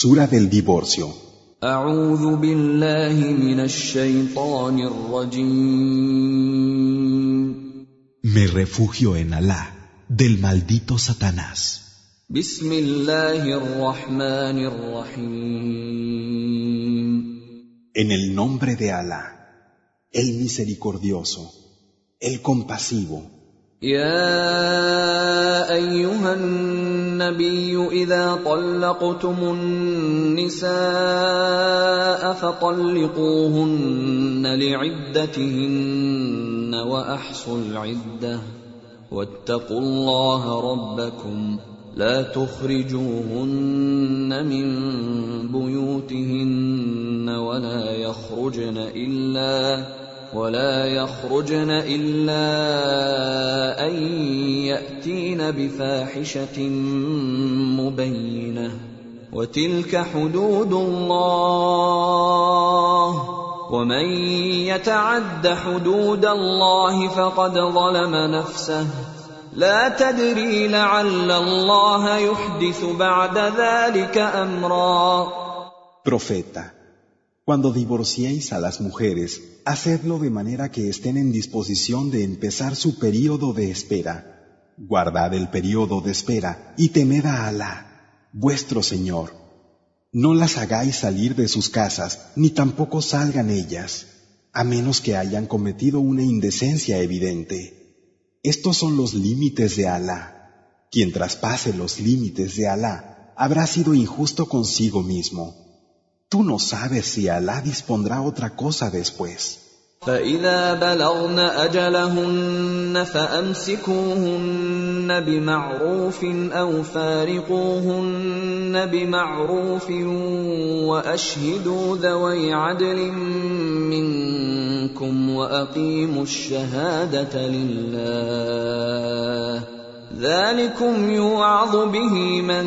Sura del divorcio. Me refugio en Alá del maldito Satanás. En el nombre de Alá, el misericordioso, el compasivo. النبي إذا طلقتم النساء فطلقوهن لعدتهن وأحصوا العدة. واتقوا الله ربكم. لا تخرجوهن من بيوتهن ولا يخرجن إلا ولا يخرجن الا ان ياتين بفاحشه مبينه وتلك حدود الله ومن يتعد حدود الله فقد ظلم نفسه لا تدري لعل الله يحدث بعد ذلك امرا Profeta, cuando divorciéis a las mujeres, hacedlo de manera que estén en disposición de empezar su período de espera. Guardad el período de espera y temed a Alá, vuestro Señor. No las hagáis salir de sus casas, ni tampoco salgan ellas, a menos que hayan cometido una indecencia evidente. Estos son los límites de Alá. Quien traspase los límites de Alá habrá sido injusto consigo mismo. Tú no sabes si Alá dispondrá otra cosa después. فإذا بلغن أجلهن فأمسكوهن بمعروف أو فارقوهن بمعروف وأشهدوا ذوي عدل منكم وأقيموا الشهادة لله ذلكم يوعظ به من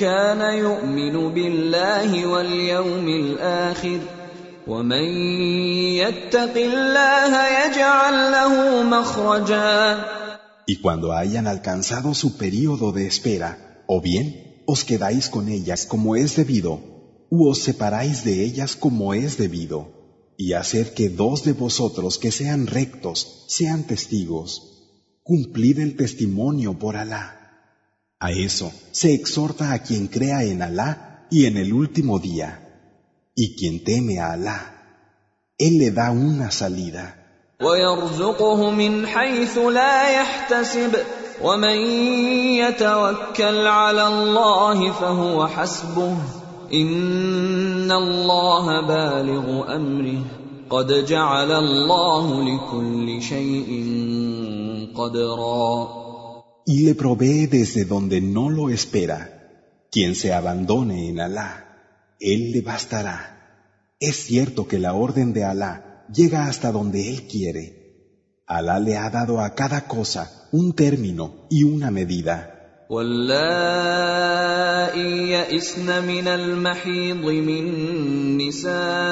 كان يؤمن بالله واليوم الآخر ومن يتق الله يجعل له مخرجا Y cuando hayan alcanzado su período de espera, o bien os quedáis con ellas como es debido, u os separáis de ellas como es debido, y haced que dos de vosotros que sean rectos sean testigos. Cumplid el testimonio por Alá. A eso. Se exhorta a quien crea en Alá y en el último día. Y quien teme a Alá, Él le da una salida. ويرزقه من حيث لا يحتسب. ومن يتوكل على الله فهو حسبه. ان الله بالغ امره. قد جعل الله لكل شيء قدرا. Y le provee desde donde no lo espera. Quien se abandone en Alá, Él le bastará. Es cierto que la orden de Alá llega hasta donde Él quiere. Alá le ha dado a cada cosa un término y una medida. واللائي يئسن من المحيض من نسائكم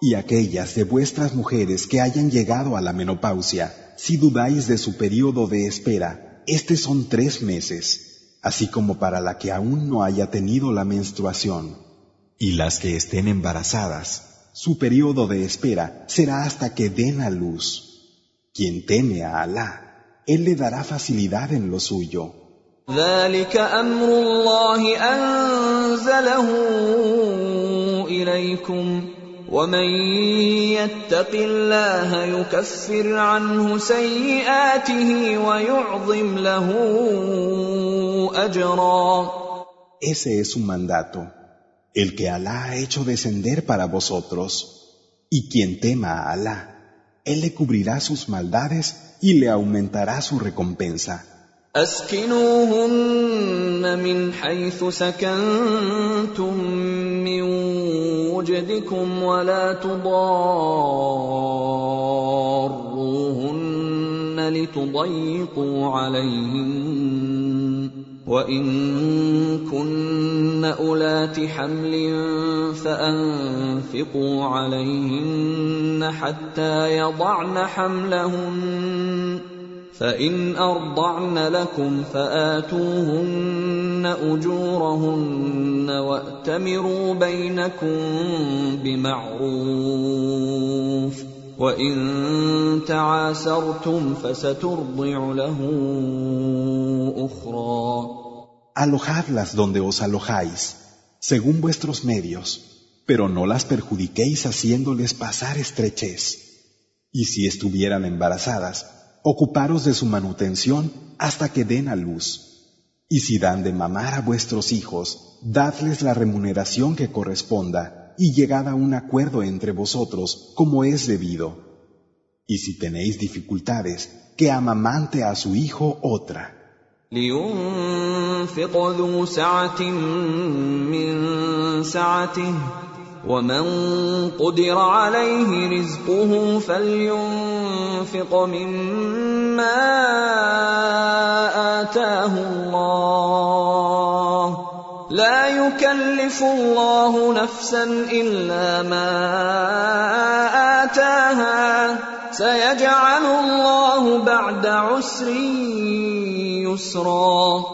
Y aquellas de vuestras mujeres que hayan llegado a la menopausia, si dudáis de su periodo de espera, estos son tres meses, así como para la que aún no haya tenido la menstruación. Y las que estén embarazadas, su periodo de espera será hasta que den a luz. Quien teme a Alá, Él le dará facilidad en lo suyo. ذلك امر الله انزله اليكم ومن يتق الله يكفر عنه سيئاته ويعظم له اجرا Ese es su mandato, el que Alá ha hecho descender para vosotros. Y quien tema a Alá, Él le cubrirá sus maldades y le aumentará su recompensa. اسكنوهن من حيث سكنتم من وجدكم ولا تضاروهن لتضيقوا عليهن. وإن كن أولات حمل فأنفقوا عليهن حتى يضعن حملهن. فإن أرضعن لكم فآتوهن اجورهن واتمروا بينكم بمعروف وان تعاسرتم فسترضع له اخرى Alojadlas donde os alojáis, según vuestros medios, pero no las perjudiquéis haciéndoles pasar estrechez. Y si estuvieran embarazadas, ocuparos de su manutención hasta que den a luz. Y si dan de mamar a vuestros hijos, dadles la remuneración que corresponda y llegad a un acuerdo entre vosotros como es debido. Y si tenéis dificultades, que amamante a su hijo otra. ومن قدر عليه رزقه فلينفق مما آتاه الله. لا يكلف الله نفسا إلا ما آتاها. سيجعل الله بعد عسر يسرا.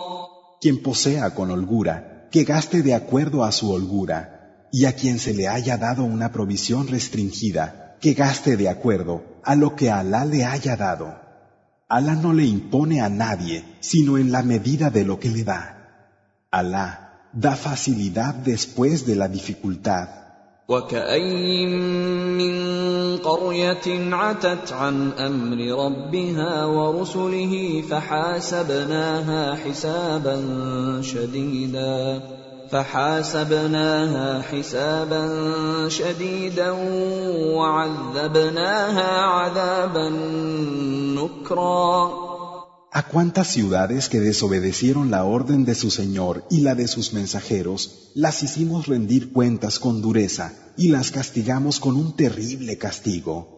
Quien posea con holgura, que gaste de acuerdo a su holgura, y a quien se le haya dado una provisión restringida, que gaste de acuerdo a lo que Alá le haya dado. Alá no le impone a nadie, sino en la medida de lo que le da. Alá da facilidad después de la dificultad. وكأي من قرية عتت عن أمر ربها ورسله فحاسبناها حسابا شديدا فحاسبناها حسابا شديدا وعذبناها عذابا نكرا ¿A cuántas ciudades que desobedecieron la orden de su Señor y la de sus mensajeros, las hicimos rendir cuentas con dureza y las castigamos con un terrible castigo?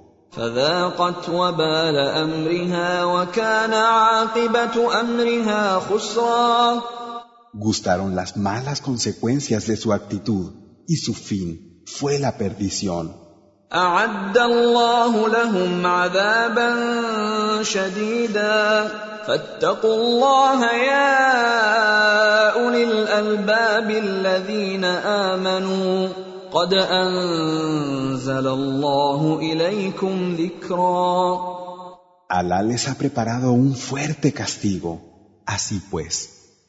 Gustaron las malas consecuencias de su actitud y su fin fue la perdición. أعد الله لهم عذابا شديدا فاتقوا الله يا أولي الألباب الذين آمنوا قد أنزل الله إليكم ذكرا Alá les ha preparado un fuerte castigo. Así pues,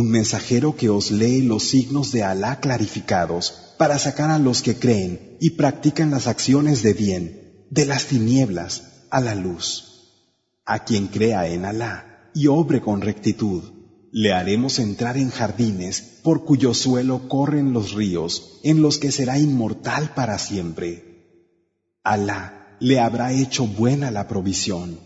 Un mensajero que os lee los signos de Alá clarificados para sacar a los que creen y practican las acciones de bien de las tinieblas a la luz. A quien crea en Alá y obre con rectitud, le haremos entrar en jardines por cuyo suelo corren los ríos, en los que será inmortal para siempre. Alá le habrá hecho buena la provisión.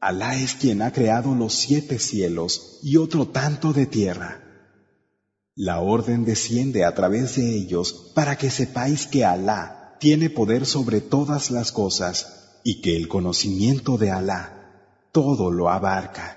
Alá es quien ha creado los siete cielos y otro tanto de tierra. La orden desciende a través de ellos para que sepáis que Alá tiene poder sobre todas las cosas y que el conocimiento de Alá todo lo abarca.